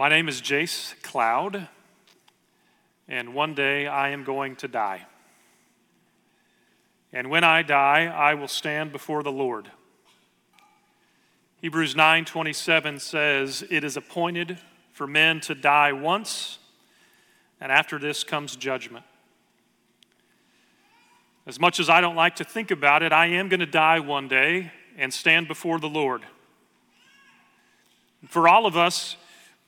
My name is Jace Cloud, and one day I am going to die. And when I die, I will stand before the Lord. Hebrews 9:27 says, "It is appointed for men to die once, and after this comes judgment." As much as I don't like to think about it, I am going to die one day and stand before the Lord. For all of us,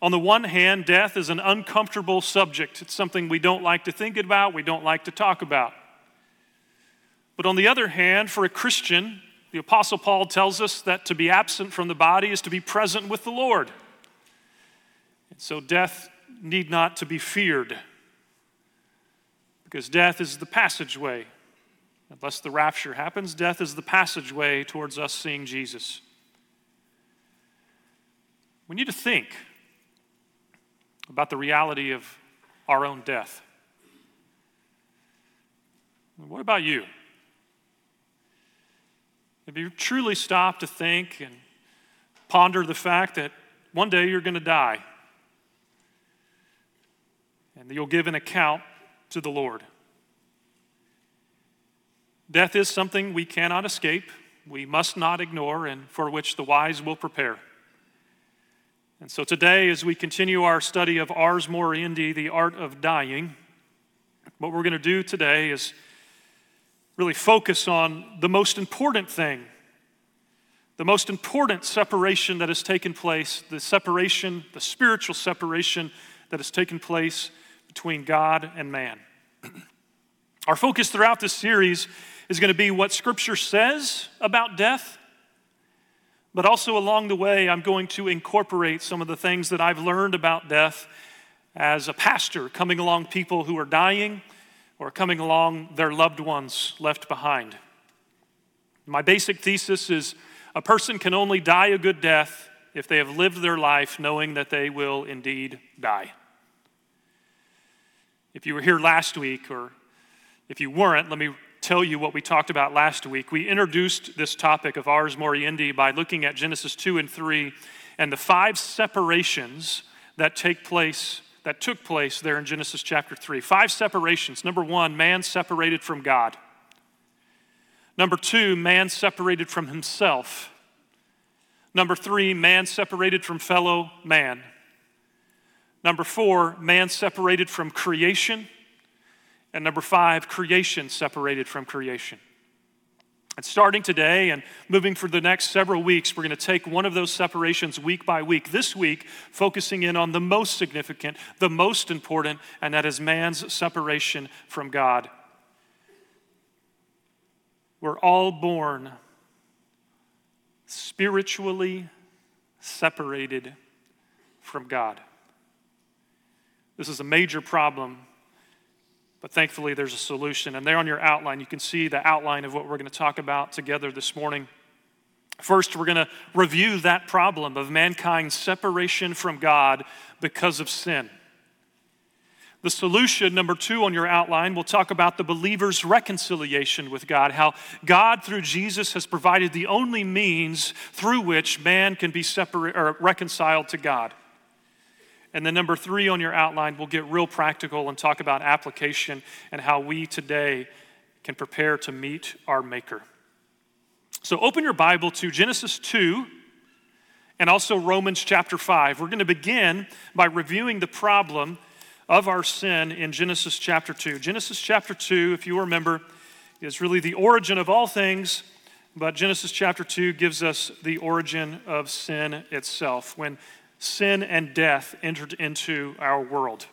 on the one hand, death is an uncomfortable subject. It's something we don't like to think about, we don't like to talk about. But on the other hand, for a Christian, the Apostle Paul tells us that to be absent from the body is to be present with the Lord. And so death need not to be feared because death is the passageway. Unless the rapture happens, death is the passageway towards us seeing Jesus. We need to think about the reality of our own death. What about you? Have you truly stopped to think and ponder the fact that one day you're going to die and you'll give an account to the Lord? Death is something we cannot escape, we must not ignore, and for which the wise will prepare. And so today, as we continue our study of Ars Moriendi, the art of dying, what we're going to do today is really focus on the most important thing, the most important separation that has taken place, the separation, the spiritual separation that has taken place between God and man. Our focus throughout this series is going to be what Scripture says about death but also along the way, I'm going to incorporate some of the things that I've learned about death as a pastor, coming along people who are dying or coming along their loved ones left behind. My basic thesis is a person can only die a good death if they have lived their life knowing that they will indeed die. If you were here last week, or if you weren't, let me tell you what we talked about last week. We introduced this topic of ars moriendi by looking at Genesis 2 and 3 and the five separations that take place that took place there in Genesis chapter 3. Five separations. Number 1, man separated from God. Number 2, man separated from himself. Number 3, man separated from fellow man. Number 4, man separated from creation. And number five, creation separated from creation. And starting today and moving for the next several weeks, we're going to take one of those separations week by week. This week, focusing in on the most significant, the most important, and that is man's separation from God. We're all born spiritually separated from God. This is a major problem but thankfully, there's a solution. And there on your outline, you can see the outline of what we're going to talk about together this morning. First, we're going to review that problem of mankind's separation from God because of sin. The solution, number two on your outline, we'll talk about the believer's reconciliation with God, how God, through Jesus, has provided the only means through which man can be separate or reconciled to God. And then, number three on your outline, we'll get real practical and talk about application and how we today can prepare to meet our Maker. So, open your Bible to Genesis 2 and also Romans chapter 5. We're going to begin by reviewing the problem of our sin in Genesis chapter 2. Genesis chapter 2, if you remember, is really the origin of all things, but Genesis chapter 2 gives us the origin of sin itself. When sin and death entered into our world.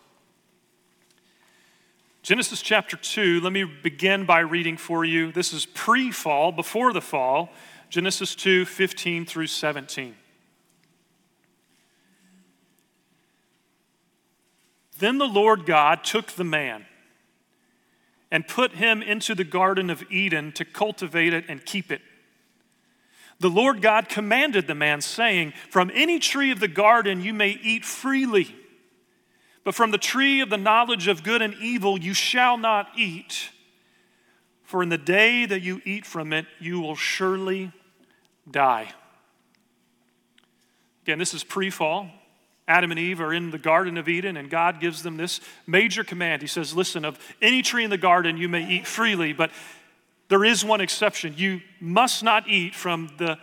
Genesis chapter 2, let me begin by reading for you. This is pre fall, before the fall, Genesis 2 15 through 17. Then the Lord God took the man and put him into the Garden of Eden to cultivate it and keep it. The Lord God commanded the man, saying, From any tree of the garden you may eat freely, but from the tree of the knowledge of good and evil you shall not eat. For in the day that you eat from it, you will surely die. Again, this is pre fall, Adam and Eve are in the Garden of Eden, and God gives them this major command. He says, Listen, of any tree in the garden you may eat freely, but there is one exception. You must not eat from the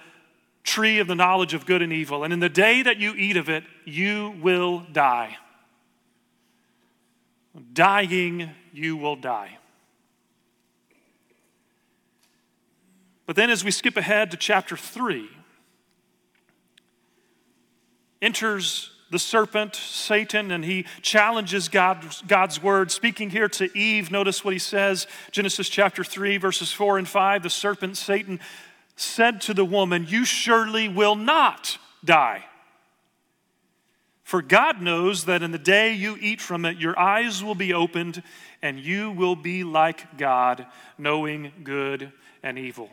tree of the knowledge of good and evil. And in the day that you eat of it, you will die. Dying, you will die. But then, as we skip ahead to chapter 3, enters the serpent, Satan, and he challenges God, God's word. Speaking here to Eve, notice what he says Genesis chapter 3, verses 4 and 5. The serpent, Satan, said to the woman, You surely will not die. For God knows that in the day you eat from it, your eyes will be opened, and you will be like God, knowing good and evil.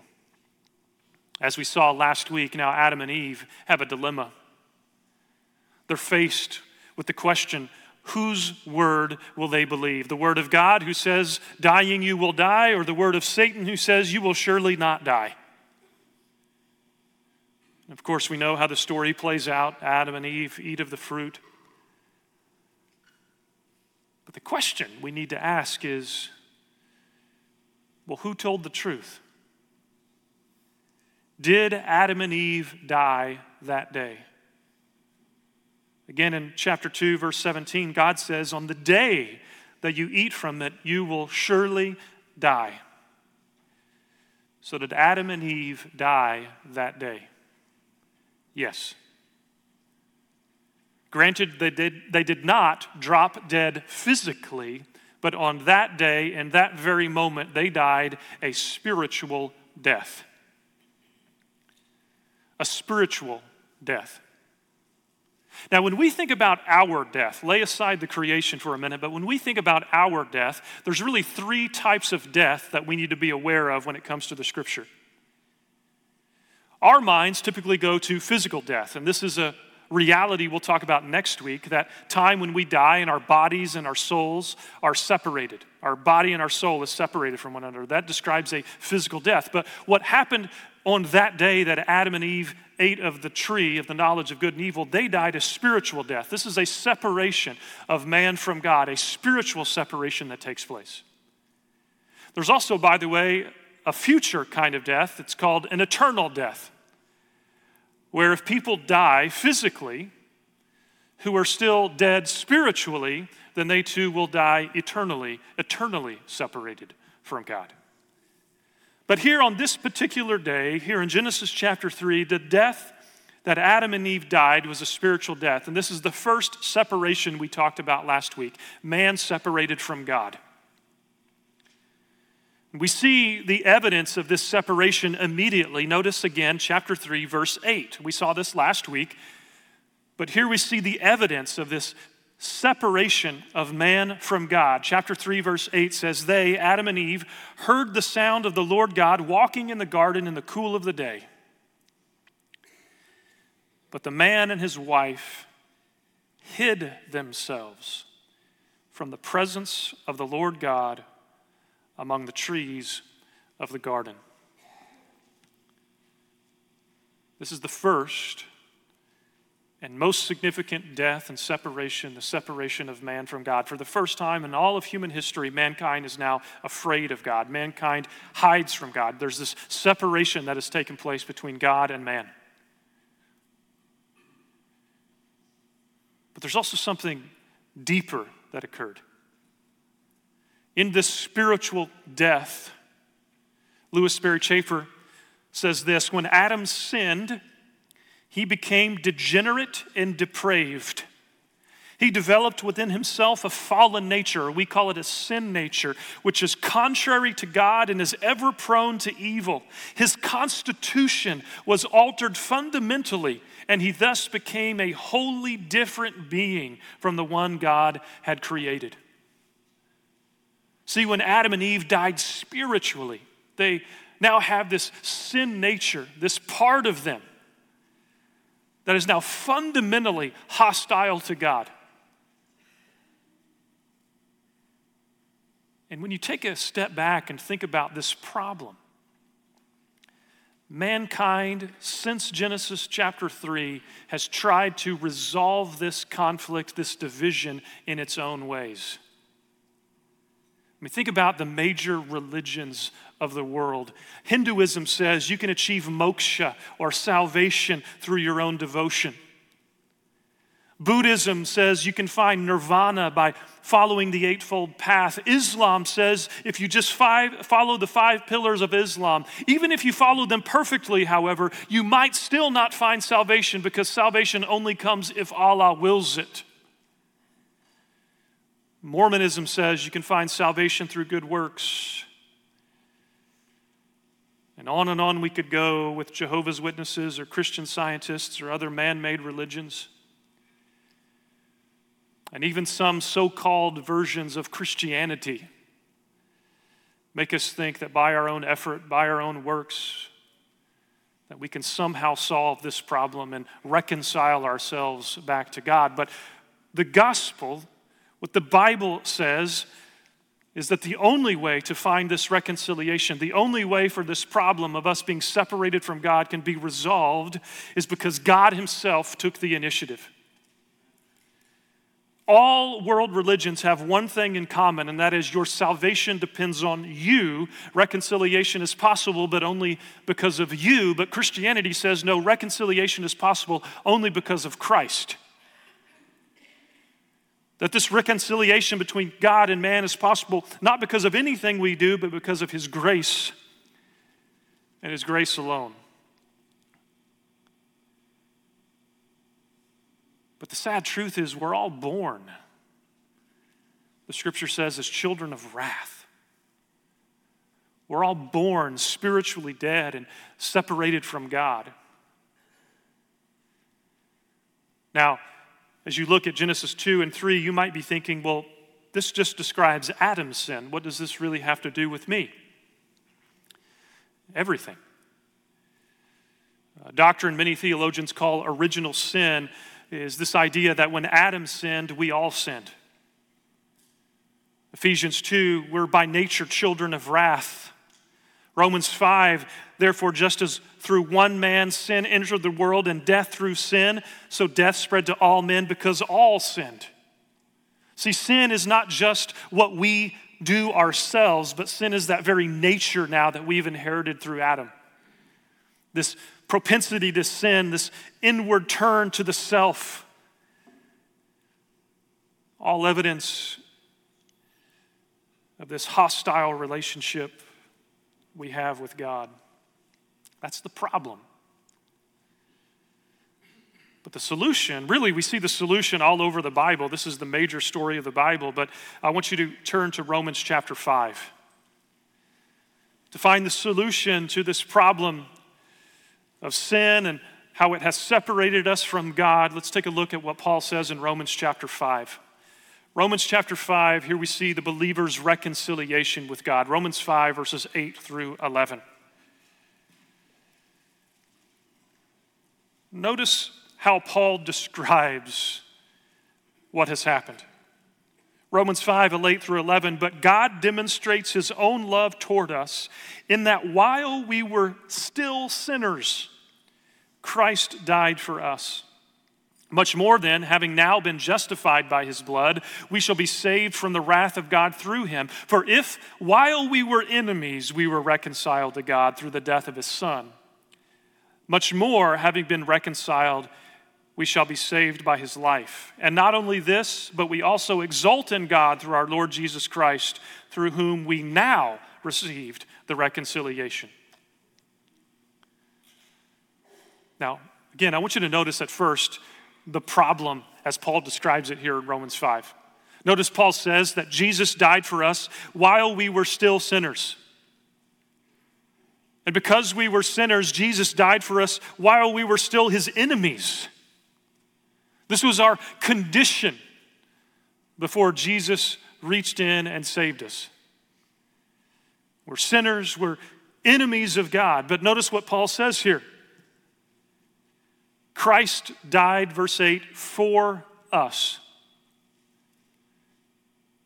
As we saw last week, now Adam and Eve have a dilemma. They're faced with the question whose word will they believe? The word of God, who says, dying you will die, or the word of Satan, who says, you will surely not die? Of course, we know how the story plays out Adam and Eve eat of the fruit. But the question we need to ask is well, who told the truth? Did Adam and Eve die that day? Again, in chapter 2, verse 17, God says, On the day that you eat from it, you will surely die. So, did Adam and Eve die that day? Yes. Granted, they did, they did not drop dead physically, but on that day, in that very moment, they died a spiritual death. A spiritual death. Now, when we think about our death, lay aside the creation for a minute, but when we think about our death, there's really three types of death that we need to be aware of when it comes to the scripture. Our minds typically go to physical death, and this is a reality we'll talk about next week that time when we die and our bodies and our souls are separated. Our body and our soul is separated from one another. That describes a physical death. But what happened on that day that Adam and Eve ate of the tree of the knowledge of good and evil, they died a spiritual death. This is a separation of man from God, a spiritual separation that takes place. There's also, by the way, a future kind of death. It's called an eternal death, where if people die physically, who are still dead spiritually, then they too will die eternally, eternally separated from God. But here on this particular day, here in Genesis chapter 3, the death that Adam and Eve died was a spiritual death. And this is the first separation we talked about last week man separated from God. We see the evidence of this separation immediately. Notice again, chapter 3, verse 8. We saw this last week, but here we see the evidence of this separation of man from God. Chapter 3, verse 8 says, They, Adam and Eve, heard the sound of the Lord God walking in the garden in the cool of the day. But the man and his wife hid themselves from the presence of the Lord God among the trees of the garden. This is the first and most significant death and separation, the separation of man from God. For the first time in all of human history, mankind is now afraid of God. Mankind hides from God. There's this separation that has taken place between God and man. But there's also something deeper that occurred. In this spiritual death, Lewis Sperry Chafer says this when Adam sinned, he became degenerate and depraved. He developed within himself a fallen nature, we call it a sin nature, which is contrary to God and is ever prone to evil. His constitution was altered fundamentally, and he thus became a wholly different being from the one God had created. See, when Adam and Eve died spiritually, they now have this sin nature, this part of them that is now fundamentally hostile to God. And when you take a step back and think about this problem, mankind, since Genesis chapter 3, has tried to resolve this conflict, this division, in its own ways. I mean, think about the major religions of the world. Hinduism says you can achieve moksha or salvation through your own devotion. Buddhism says you can find nirvana by following the Eightfold Path. Islam says if you just five, follow the five pillars of Islam, even if you follow them perfectly, however, you might still not find salvation because salvation only comes if Allah wills it. Mormonism says you can find salvation through good works. And on and on we could go with Jehovah's Witnesses or Christian scientists or other man made religions and even some so called versions of Christianity make us think that by our own effort, by our own works, that we can somehow solve this problem and reconcile ourselves back to God. But the gospel, what the Bible says, is that the only way to find this reconciliation, the only way for this problem of us being separated from God can be resolved is because God Himself took the initiative. All world religions have one thing in common, and that is your salvation depends on you. Reconciliation is possible, but only because of you. But Christianity says no, reconciliation is possible only because of Christ. That this reconciliation between God and man is possible not because of anything we do, but because of His grace and His grace alone. But the sad truth is, we're all born, the scripture says, as children of wrath. We're all born spiritually dead and separated from God. Now, as you look at Genesis 2 and 3, you might be thinking, well, this just describes Adam's sin. What does this really have to do with me? Everything. A doctrine many theologians call original sin is this idea that when Adam sinned, we all sinned. Ephesians 2, we're by nature children of wrath. Romans 5, therefore, just as through one man sin entered the world and death through sin, so death spread to all men because all sinned. See, sin is not just what we do ourselves, but sin is that very nature now that we've inherited through Adam. This propensity to sin, this inward turn to the self. All evidence of this hostile relationship we have with God. That's the problem. But the solution, really, we see the solution all over the Bible. This is the major story of the Bible, but I want you to turn to Romans chapter 5 to find the solution to this problem of sin and how it has separated us from God, let's take a look at what Paul says in Romans chapter 5. Romans chapter 5, here we see the believer's reconciliation with God. Romans 5, verses 8 through 11. Notice how Paul describes what has happened. Romans 5, 8 through 11. But God demonstrates his own love toward us in that while we were still sinners, Christ died for us. Much more then, having now been justified by his blood, we shall be saved from the wrath of God through him. For if, while we were enemies, we were reconciled to God through the death of his Son, much more, having been reconciled, we shall be saved by his life. And not only this, but we also exult in God through our Lord Jesus Christ, through whom we now received the reconciliation. Now, again, I want you to notice at first the problem as Paul describes it here in Romans 5. Notice Paul says that Jesus died for us while we were still sinners. And because we were sinners, Jesus died for us while we were still his enemies. This was our condition before Jesus reached in and saved us. We're sinners, we're enemies of God. But notice what Paul says here Christ died, verse 8, for us.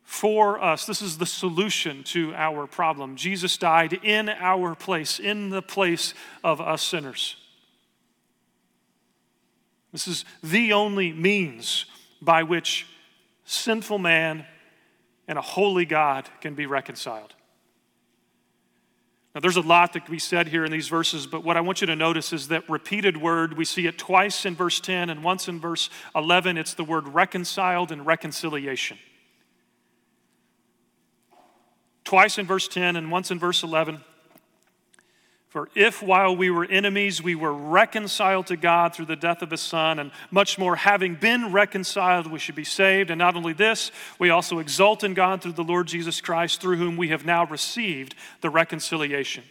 for us. This is the solution to our problem. Jesus died in our place, in the place of us sinners. This is the only means by which sinful man and a holy God can be reconciled. Now, there's a lot that can be said here in these verses, but what I want you to notice is that repeated word, we see it twice in verse 10 and once in verse 11. It's the word reconciled and reconciliation. Twice in verse 10 and once in verse 11. For if while we were enemies, we were reconciled to God through the death of his Son, and much more, having been reconciled, we should be saved. And not only this, we also exult in God through the Lord Jesus Christ, through whom we have now received the reconciliation.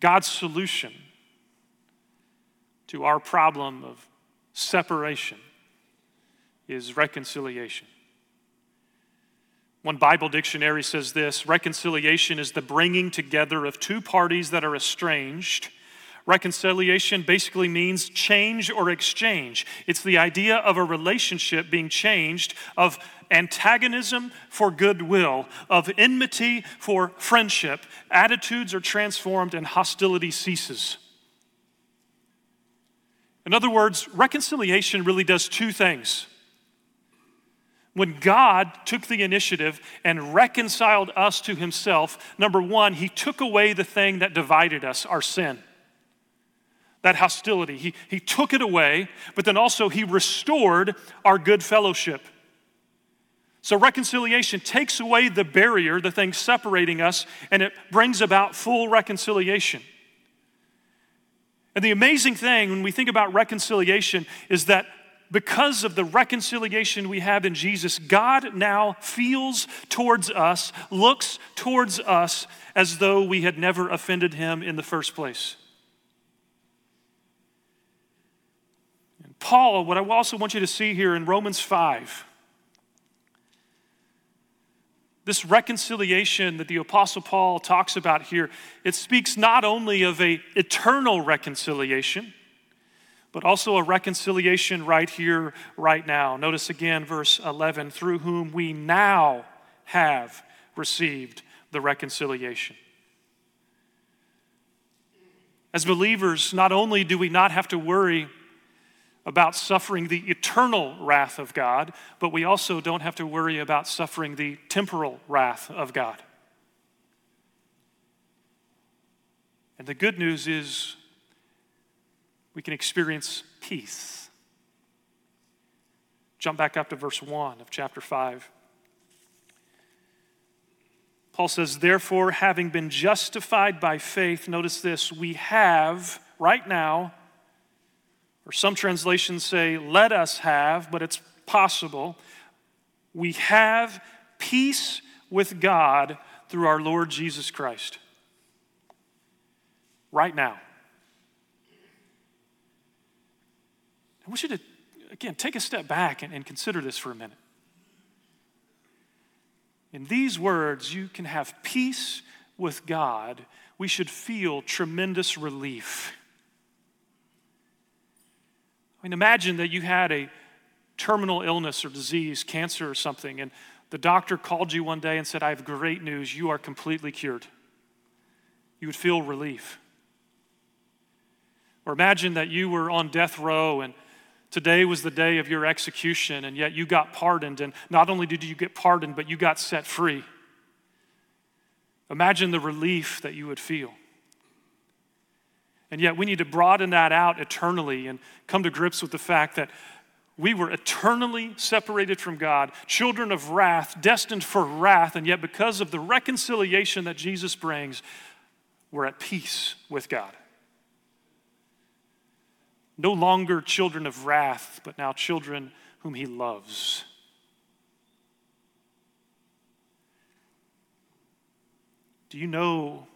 God's solution to our problem of separation is reconciliation. One Bible dictionary says this reconciliation is the bringing together of two parties that are estranged. Reconciliation basically means change or exchange. It's the idea of a relationship being changed, of antagonism for goodwill, of enmity for friendship. Attitudes are transformed and hostility ceases. In other words, reconciliation really does two things. When God took the initiative and reconciled us to himself, number one, he took away the thing that divided us, our sin, that hostility. He, he took it away, but then also he restored our good fellowship. So, reconciliation takes away the barrier, the thing separating us, and it brings about full reconciliation. And the amazing thing when we think about reconciliation is that because of the reconciliation we have in Jesus, God now feels towards us, looks towards us as though we had never offended him in the first place. And Paul, what I also want you to see here in Romans 5, this reconciliation that the apostle paul talks about here it speaks not only of a eternal reconciliation but also a reconciliation right here, right now. Notice again verse 11 through whom we now have received the reconciliation. As believers, not only do we not have to worry about suffering the eternal wrath of God, but we also don't have to worry about suffering the temporal wrath of God. And the good news is we can experience peace. Jump back up to verse 1 of chapter 5. Paul says, Therefore, having been justified by faith, notice this, we have right now, or some translations say, let us have, but it's possible, we have peace with God through our Lord Jesus Christ. Right now. I want you to, again, take a step back and, and consider this for a minute. In these words, you can have peace with God. We should feel tremendous relief. I mean, imagine that you had a terminal illness or disease, cancer or something, and the doctor called you one day and said, I have great news. You are completely cured. You would feel relief. Or imagine that you were on death row and Today was the day of your execution, and yet you got pardoned. And not only did you get pardoned, but you got set free. Imagine the relief that you would feel. And yet we need to broaden that out eternally and come to grips with the fact that we were eternally separated from God, children of wrath, destined for wrath, and yet because of the reconciliation that Jesus brings, we're at peace with God no longer children of wrath, but now children whom he loves. Do you know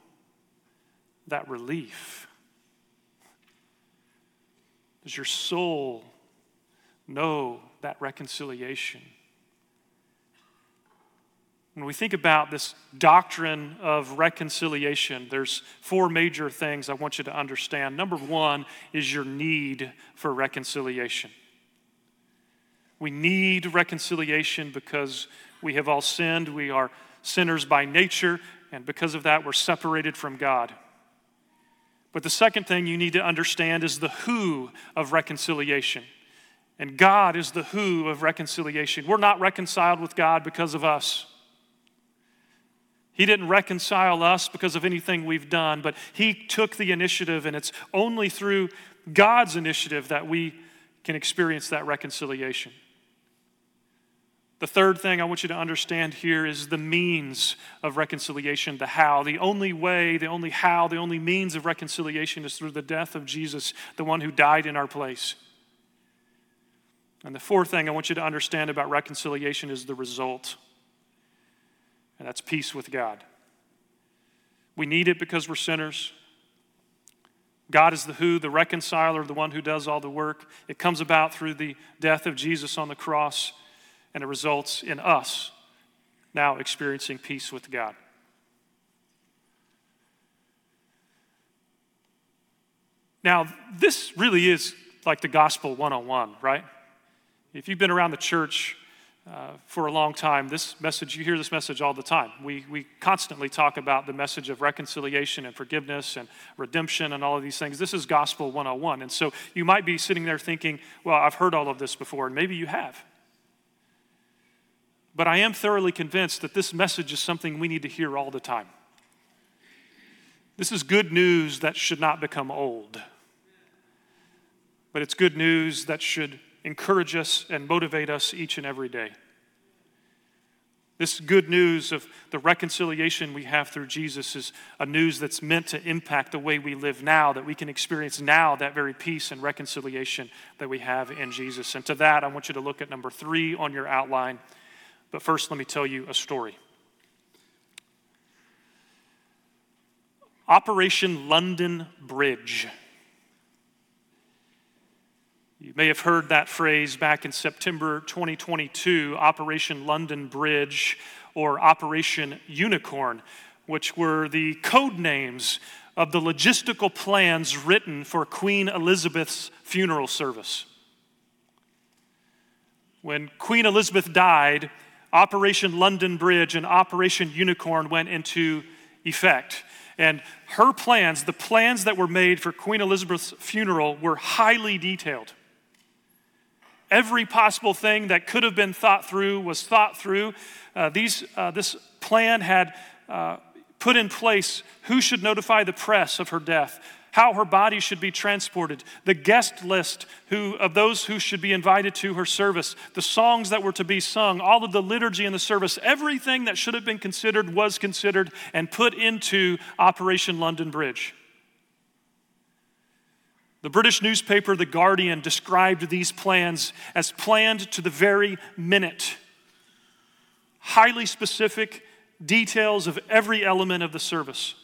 that relief? Does your soul know that reconciliation? When we think about this doctrine of reconciliation, there's four major things I want you to understand. Number one is your need for reconciliation. We need reconciliation because we have all sinned. We are sinners by nature, and because of that, we're separated from God. But the second thing you need to understand is the who of reconciliation. And God is the who of reconciliation. We're not reconciled with God because of us. He didn't reconcile us because of anything we've done, but He took the initiative, and it's only through God's initiative that we can experience that reconciliation. The third thing I want you to understand here is the means of reconciliation, the how. The only way, the only how, the only means of reconciliation is through the death of Jesus, the one who died in our place. And the fourth thing I want you to understand about reconciliation is the result, and that's peace with God. We need it because we're sinners. God is the who, the reconciler, the one who does all the work. It comes about through the death of Jesus on the cross and it results in us now experiencing peace with God. Now, this really is like the gospel 101, right? If you've been around the church uh, for a long time, this message, you hear this message all the time. We, we constantly talk about the message of reconciliation and forgiveness and redemption and all of these things. This is gospel 101. And so you might be sitting there thinking, well, I've heard all of this before, and maybe you have. But I am thoroughly convinced that this message is something we need to hear all the time. This is good news that should not become old, but it's good news that should encourage us and motivate us each and every day. This good news of the reconciliation we have through Jesus is a news that's meant to impact the way we live now, that we can experience now that very peace and reconciliation that we have in Jesus. And to that, I want you to look at number three on your outline but first, let me tell you a story. Operation London Bridge. You may have heard that phrase back in September 2022 Operation London Bridge or Operation Unicorn, which were the code names of the logistical plans written for Queen Elizabeth's funeral service. When Queen Elizabeth died, Operation London Bridge and Operation Unicorn went into effect. And her plans, the plans that were made for Queen Elizabeth's funeral, were highly detailed. Every possible thing that could have been thought through was thought through. Uh, these, uh, this plan had uh, put in place who should notify the press of her death, how her body should be transported, the guest list who, of those who should be invited to her service, the songs that were to be sung, all of the liturgy in the service, everything that should have been considered was considered and put into Operation London Bridge. The British newspaper The Guardian described these plans as planned to the very minute. Highly specific details of every element of the service.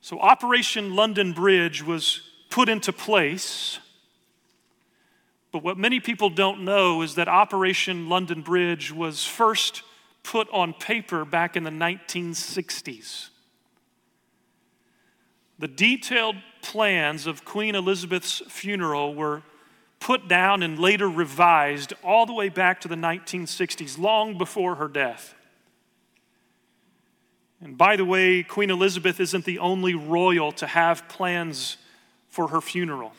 So, Operation London Bridge was put into place. But what many people don't know is that Operation London Bridge was first put on paper back in the 1960s. The detailed plans of Queen Elizabeth's funeral were put down and later revised all the way back to the 1960s, long before her death. And by the way, Queen Elizabeth isn't the only royal to have plans for her funeral.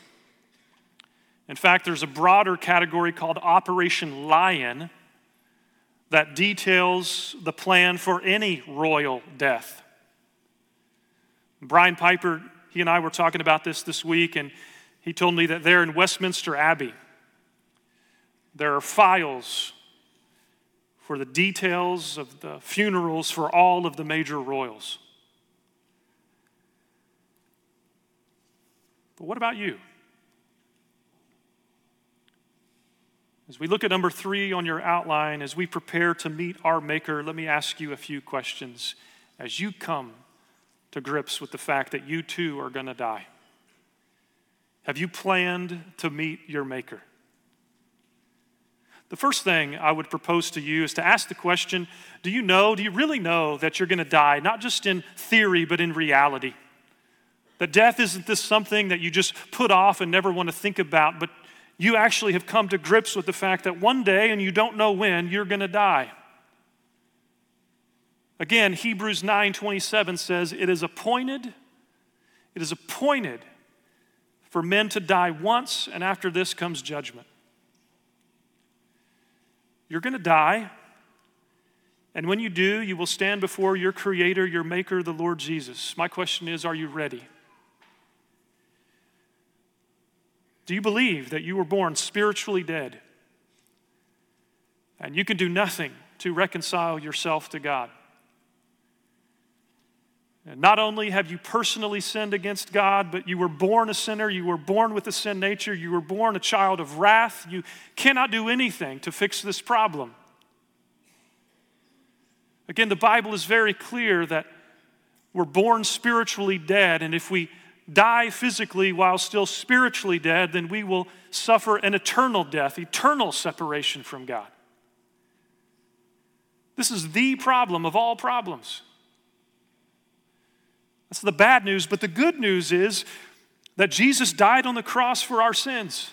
In fact, there's a broader category called Operation Lion that details the plan for any royal death. Brian Piper, he and I were talking about this this week, and he told me that there in Westminster Abbey, there are files for the details of the funerals for all of the major royals. But what about you? As we look at number three on your outline, as we prepare to meet our Maker, let me ask you a few questions as you come to grips with the fact that you too are going to die. Have you planned to meet your Maker? The first thing I would propose to you is to ask the question Do you know, do you really know that you're going to die, not just in theory, but in reality? That death isn't this something that you just put off and never want to think about, but you actually have come to grips with the fact that one day, and you don't know when, you're going to die. Again, Hebrews 9:27 says, "It is appointed it is appointed for men to die once, and after this comes judgment." You're going to die. And when you do, you will stand before your Creator, your Maker, the Lord Jesus. My question is are you ready? Do you believe that you were born spiritually dead and you can do nothing to reconcile yourself to God? And not only have you personally sinned against God, but you were born a sinner, you were born with a sin nature, you were born a child of wrath. You cannot do anything to fix this problem. Again, the Bible is very clear that we're born spiritually dead, and if we die physically while still spiritually dead, then we will suffer an eternal death, eternal separation from God. This is the problem of all problems. That's the bad news, but the good news is that Jesus died on the cross for our sins.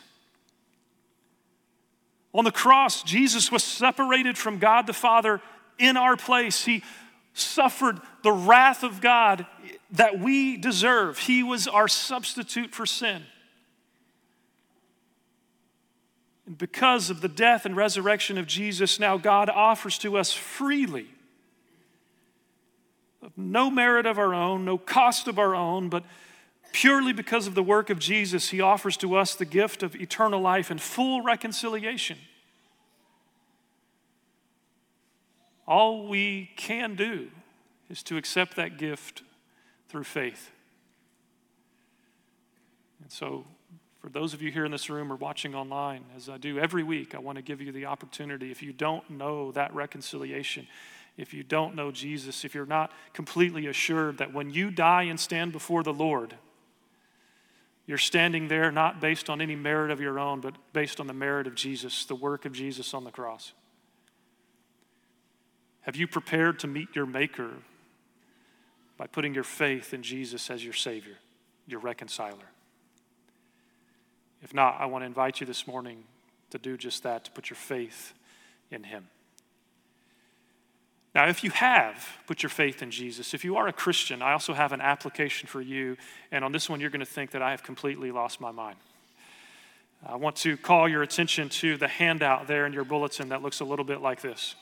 On the cross, Jesus was separated from God the Father in our place. He suffered the wrath of God that we deserve. He was our substitute for sin. And because of the death and resurrection of Jesus, now God offers to us freely, of no merit of our own, no cost of our own, but purely because of the work of Jesus, He offers to us the gift of eternal life and full reconciliation. All we can do is to accept that gift through faith. And so, for those of you here in this room or watching online, as I do every week, I want to give you the opportunity. If you don't know that reconciliation, if you don't know Jesus, if you're not completely assured that when you die and stand before the Lord, you're standing there not based on any merit of your own, but based on the merit of Jesus, the work of Jesus on the cross. Have you prepared to meet your Maker by putting your faith in Jesus as your Savior, your reconciler. If not, I want to invite you this morning to do just that, to put your faith in Him. Now, if you have put your faith in Jesus, if you are a Christian, I also have an application for you. And on this one, you're going to think that I have completely lost my mind. I want to call your attention to the handout there in your bulletin that looks a little bit like this.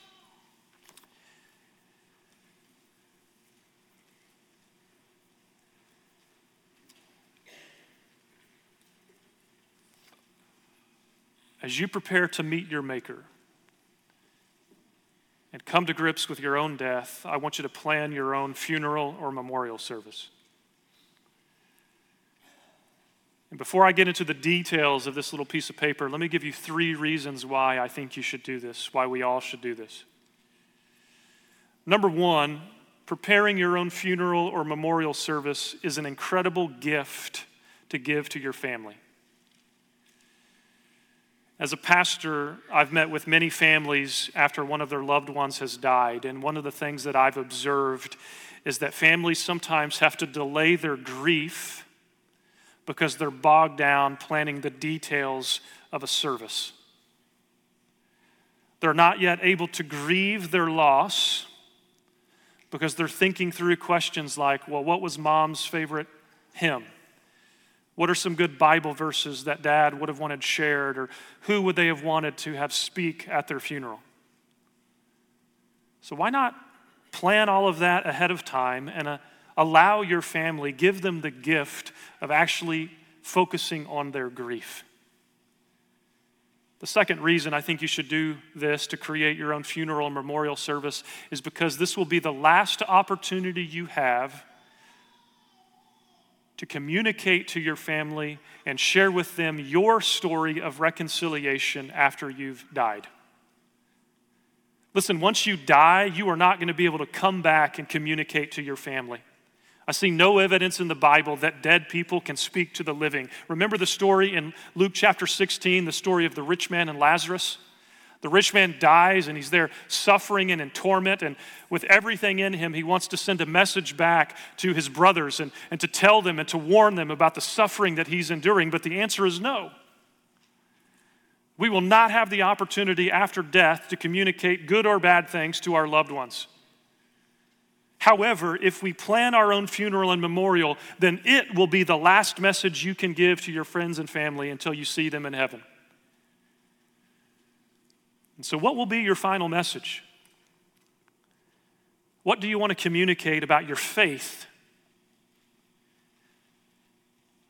as you prepare to meet your Maker and come to grips with your own death, I want you to plan your own funeral or memorial service. And before I get into the details of this little piece of paper, let me give you three reasons why I think you should do this, why we all should do this. Number one, preparing your own funeral or memorial service is an incredible gift to give to your family. As a pastor, I've met with many families after one of their loved ones has died, and one of the things that I've observed is that families sometimes have to delay their grief because they're bogged down planning the details of a service. They're not yet able to grieve their loss because they're thinking through questions like, well, what was mom's favorite hymn? What are some good Bible verses that dad would have wanted shared, or who would they have wanted to have speak at their funeral? So, why not plan all of that ahead of time and uh, allow your family, give them the gift of actually focusing on their grief? The second reason I think you should do this to create your own funeral and memorial service is because this will be the last opportunity you have to communicate to your family and share with them your story of reconciliation after you've died. Listen, once you die, you are not going to be able to come back and communicate to your family. I see no evidence in the Bible that dead people can speak to the living. Remember the story in Luke chapter 16, the story of the rich man and Lazarus? The rich man dies and he's there suffering and in torment. And with everything in him, he wants to send a message back to his brothers and, and to tell them and to warn them about the suffering that he's enduring. But the answer is no. We will not have the opportunity after death to communicate good or bad things to our loved ones. However, if we plan our own funeral and memorial, then it will be the last message you can give to your friends and family until you see them in heaven. And so, what will be your final message? What do you want to communicate about your faith?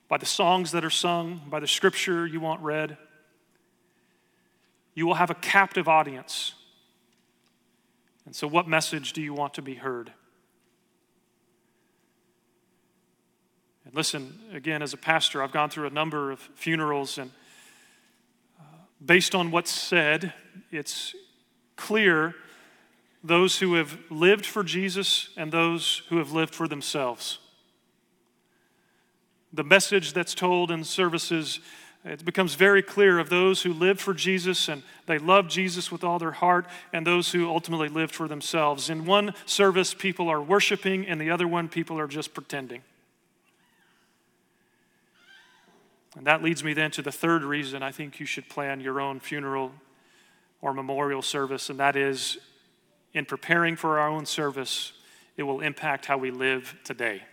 By the songs that are sung, by the scripture you want read? You will have a captive audience. And so, what message do you want to be heard? And listen, again, as a pastor, I've gone through a number of funerals, and uh, based on what's said, it's clear those who have lived for Jesus and those who have lived for themselves. The message that's told in services, it becomes very clear of those who lived for Jesus and they loved Jesus with all their heart, and those who ultimately lived for themselves. In one service, people are worshiping, and the other one, people are just pretending. And that leads me then to the third reason I think you should plan your own funeral or memorial service, and that is in preparing for our own service, it will impact how we live today.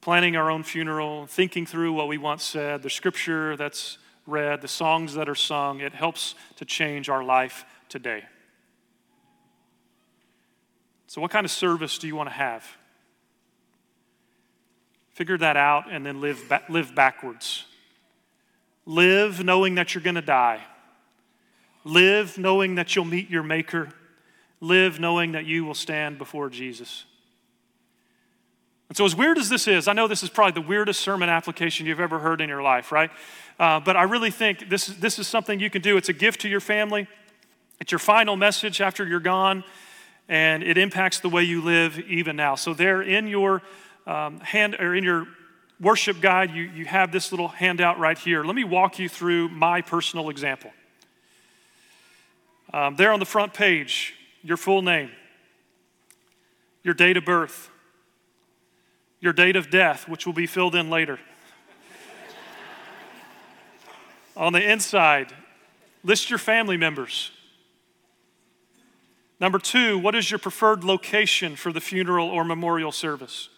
Planning our own funeral, thinking through what we once said, the scripture that's read, the songs that are sung, it helps to change our life today. So, what kind of service do you want to have? Figure that out and then live, ba- live backwards. Live knowing that you're going to die. Live knowing that you'll meet your Maker. Live knowing that you will stand before Jesus. And so, as weird as this is, I know this is probably the weirdest sermon application you've ever heard in your life, right? Uh, but I really think this, this is something you can do. It's a gift to your family, it's your final message after you're gone, and it impacts the way you live even now. So, there in your um, hand or in your worship guide, you, you have this little handout right here. Let me walk you through my personal example. Um, there on the front page, your full name, your date of birth, your date of death, which will be filled in later. on the inside, list your family members. Number two, what is your preferred location for the funeral or memorial service?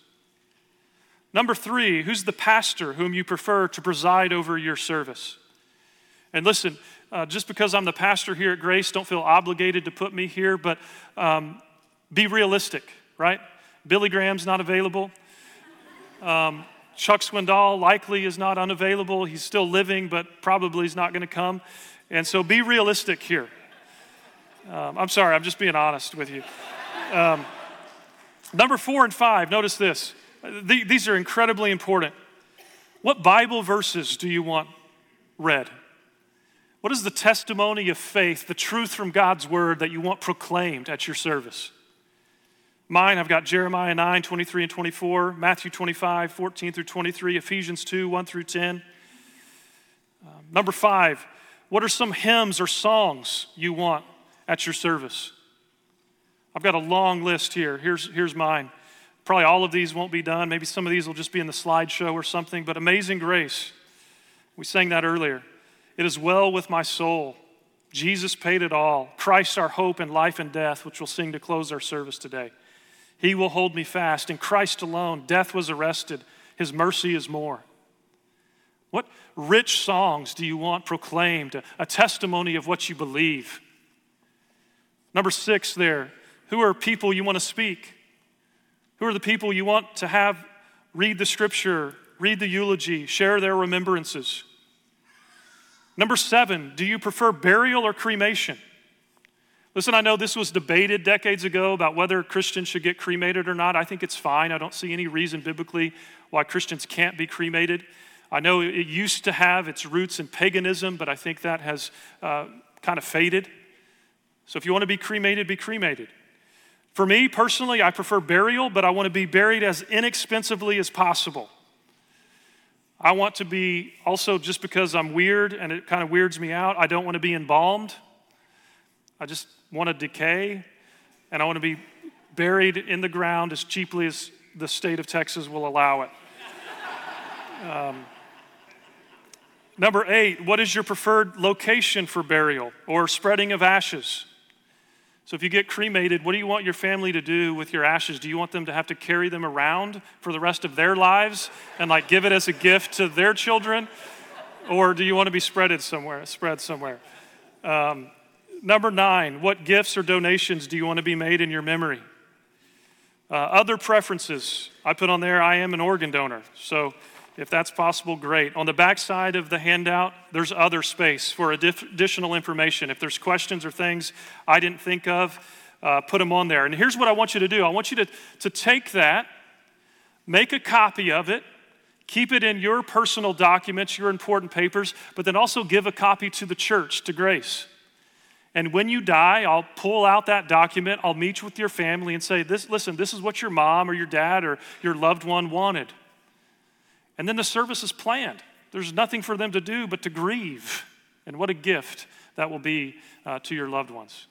Number three, who's the pastor whom you prefer to preside over your service? And listen, uh, just because I'm the pastor here at Grace, don't feel obligated to put me here, but um, be realistic, right? Billy Graham's not available. Um, Chuck Swindoll likely is not unavailable. He's still living, but probably is not going to come. And so be realistic here. Um, I'm sorry, I'm just being honest with you. Um, number four and five, notice this. These are incredibly important. What Bible verses do you want read? What is the testimony of faith, the truth from God's word that you want proclaimed at your service? Mine, I've got Jeremiah 9, 23 and 24, Matthew 25, 14 through 23, Ephesians 2, 1 through 10. Um, number five, what are some hymns or songs you want at your service? I've got a long list here. Here's, here's mine. Probably all of these won't be done. Maybe some of these will just be in the slideshow or something. But Amazing Grace, we sang that earlier. It is well with my soul. Jesus paid it all. Christ, our hope in life and death, which we'll sing to close our service today. He will hold me fast. In Christ alone, death was arrested. His mercy is more. What rich songs do you want proclaimed? A, testimony of what you believe. Number six, there. Who are people you want to speak? Who are the people you want to have read the scripture, read the eulogy, share their remembrances? Number seven, do you prefer burial or cremation? Listen, I know this was debated decades ago about whether Christians should get cremated or not. I think it's fine. I don't see any reason biblically why Christians can't be cremated. I know it used to have its roots in paganism, but I think that has uh, kind of faded. So if you want to be cremated, be cremated. For me personally, I prefer burial, but I want to be buried as inexpensively as possible. I want to be also just because I'm weird and it kind of weirds me out, I don't want to be embalmed. I just want to decay and I want to be buried in the ground as cheaply as the state of Texas will allow it. Um, Number eight, what is your preferred location for burial or spreading of ashes? So, if you get cremated, what do you want your family to do with your ashes? Do you want them to have to carry them around for the rest of their lives and like give it as a gift to their children? Or do you want to be spreaded somewhere, spread somewhere? Um, number nine, what gifts or donations do you want to be made in your memory? Uh, other preferences, I put on there, I am an organ donor. So, if that's possible, great. On the back side of the handout, there's other space for additional information. If there's questions or things I didn't think of, uh, put them on there. And here's what I want you to do I want you to, to take that, make a copy of it, keep it in your personal documents, your important papers, but then also give a copy to the church, to Grace. And when you die, I'll pull out that document, I'll meet with your family and say, this, listen, this is what your mom or your dad or your loved one wanted. And then the service is planned. There's nothing for them to do but to grieve. And what a gift that will be uh, to your loved ones.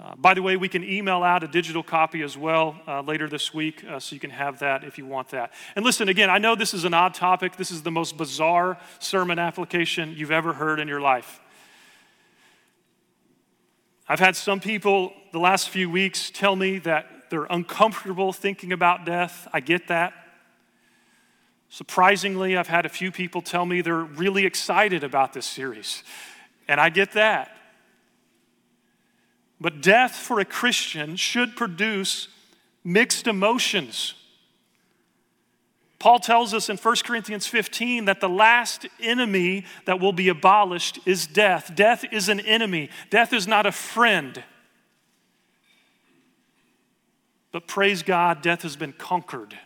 Uh, by the way, we can email out a digital copy as well uh, later this week, uh, so you can have that if you want that. And listen, again, I know this is an odd topic. This is the most bizarre sermon application you've ever heard in your life. I've had some people the last few weeks tell me that they're uncomfortable thinking about death. I get that. Surprisingly, I've had a few people tell me they're really excited about this series, and I get that. But death for a Christian should produce mixed emotions. Paul tells us in 1 Corinthians 15 that the last enemy that will be abolished is death. Death is an enemy, death is not a friend. But praise God, death has been conquered.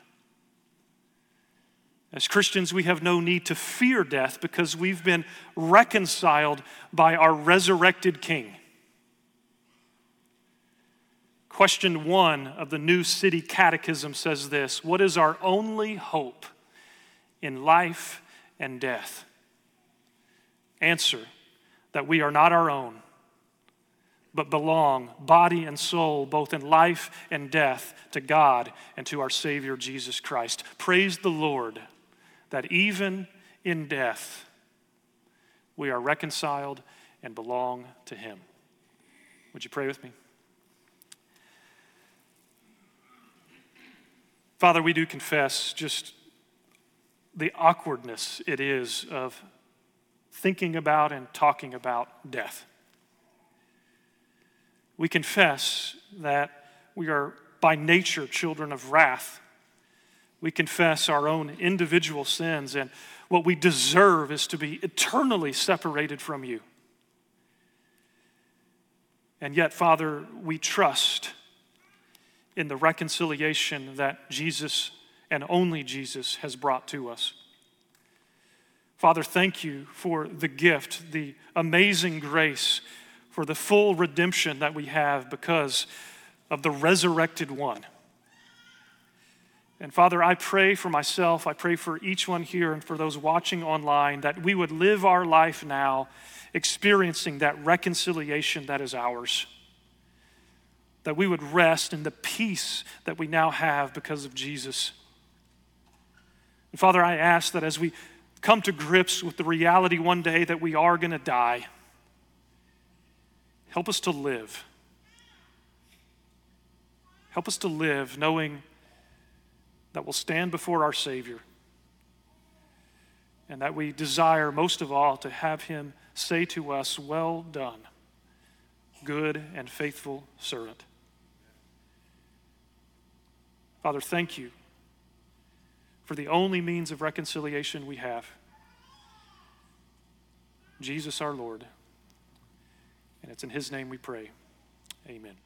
As Christians, we have no need to fear death because we've been reconciled by our resurrected King. Question one of the New City Catechism says this What is our only hope in life and death? Answer that we are not our own, but belong, body and soul, both in life and death, to God and to our Savior Jesus Christ. Praise the Lord that even in death, we are reconciled and belong to Him. Would you pray with me? Father, we do confess just the awkwardness it is of thinking about and talking about death. We confess that we are by nature children of wrath we confess our own individual sins, and what we deserve is to be eternally separated from you. And yet, Father, we trust in the reconciliation that Jesus and only Jesus has brought to us. Father, thank you for the gift, the amazing grace, for the full redemption that we have because of the resurrected one. And Father, I pray for myself, I pray for each one here and for those watching online that we would live our life now experiencing that reconciliation that is ours. That we would rest in the peace that we now have because of Jesus. And Father, I ask that as we come to grips with the reality one day that we are going to die, help us to live. Help us to live knowing that will stand before our Savior. And that we desire most of all to have Him say to us, Well done, good and faithful servant. Father, thank you for the only means of reconciliation we have Jesus our Lord. And it's in His name we pray. Amen.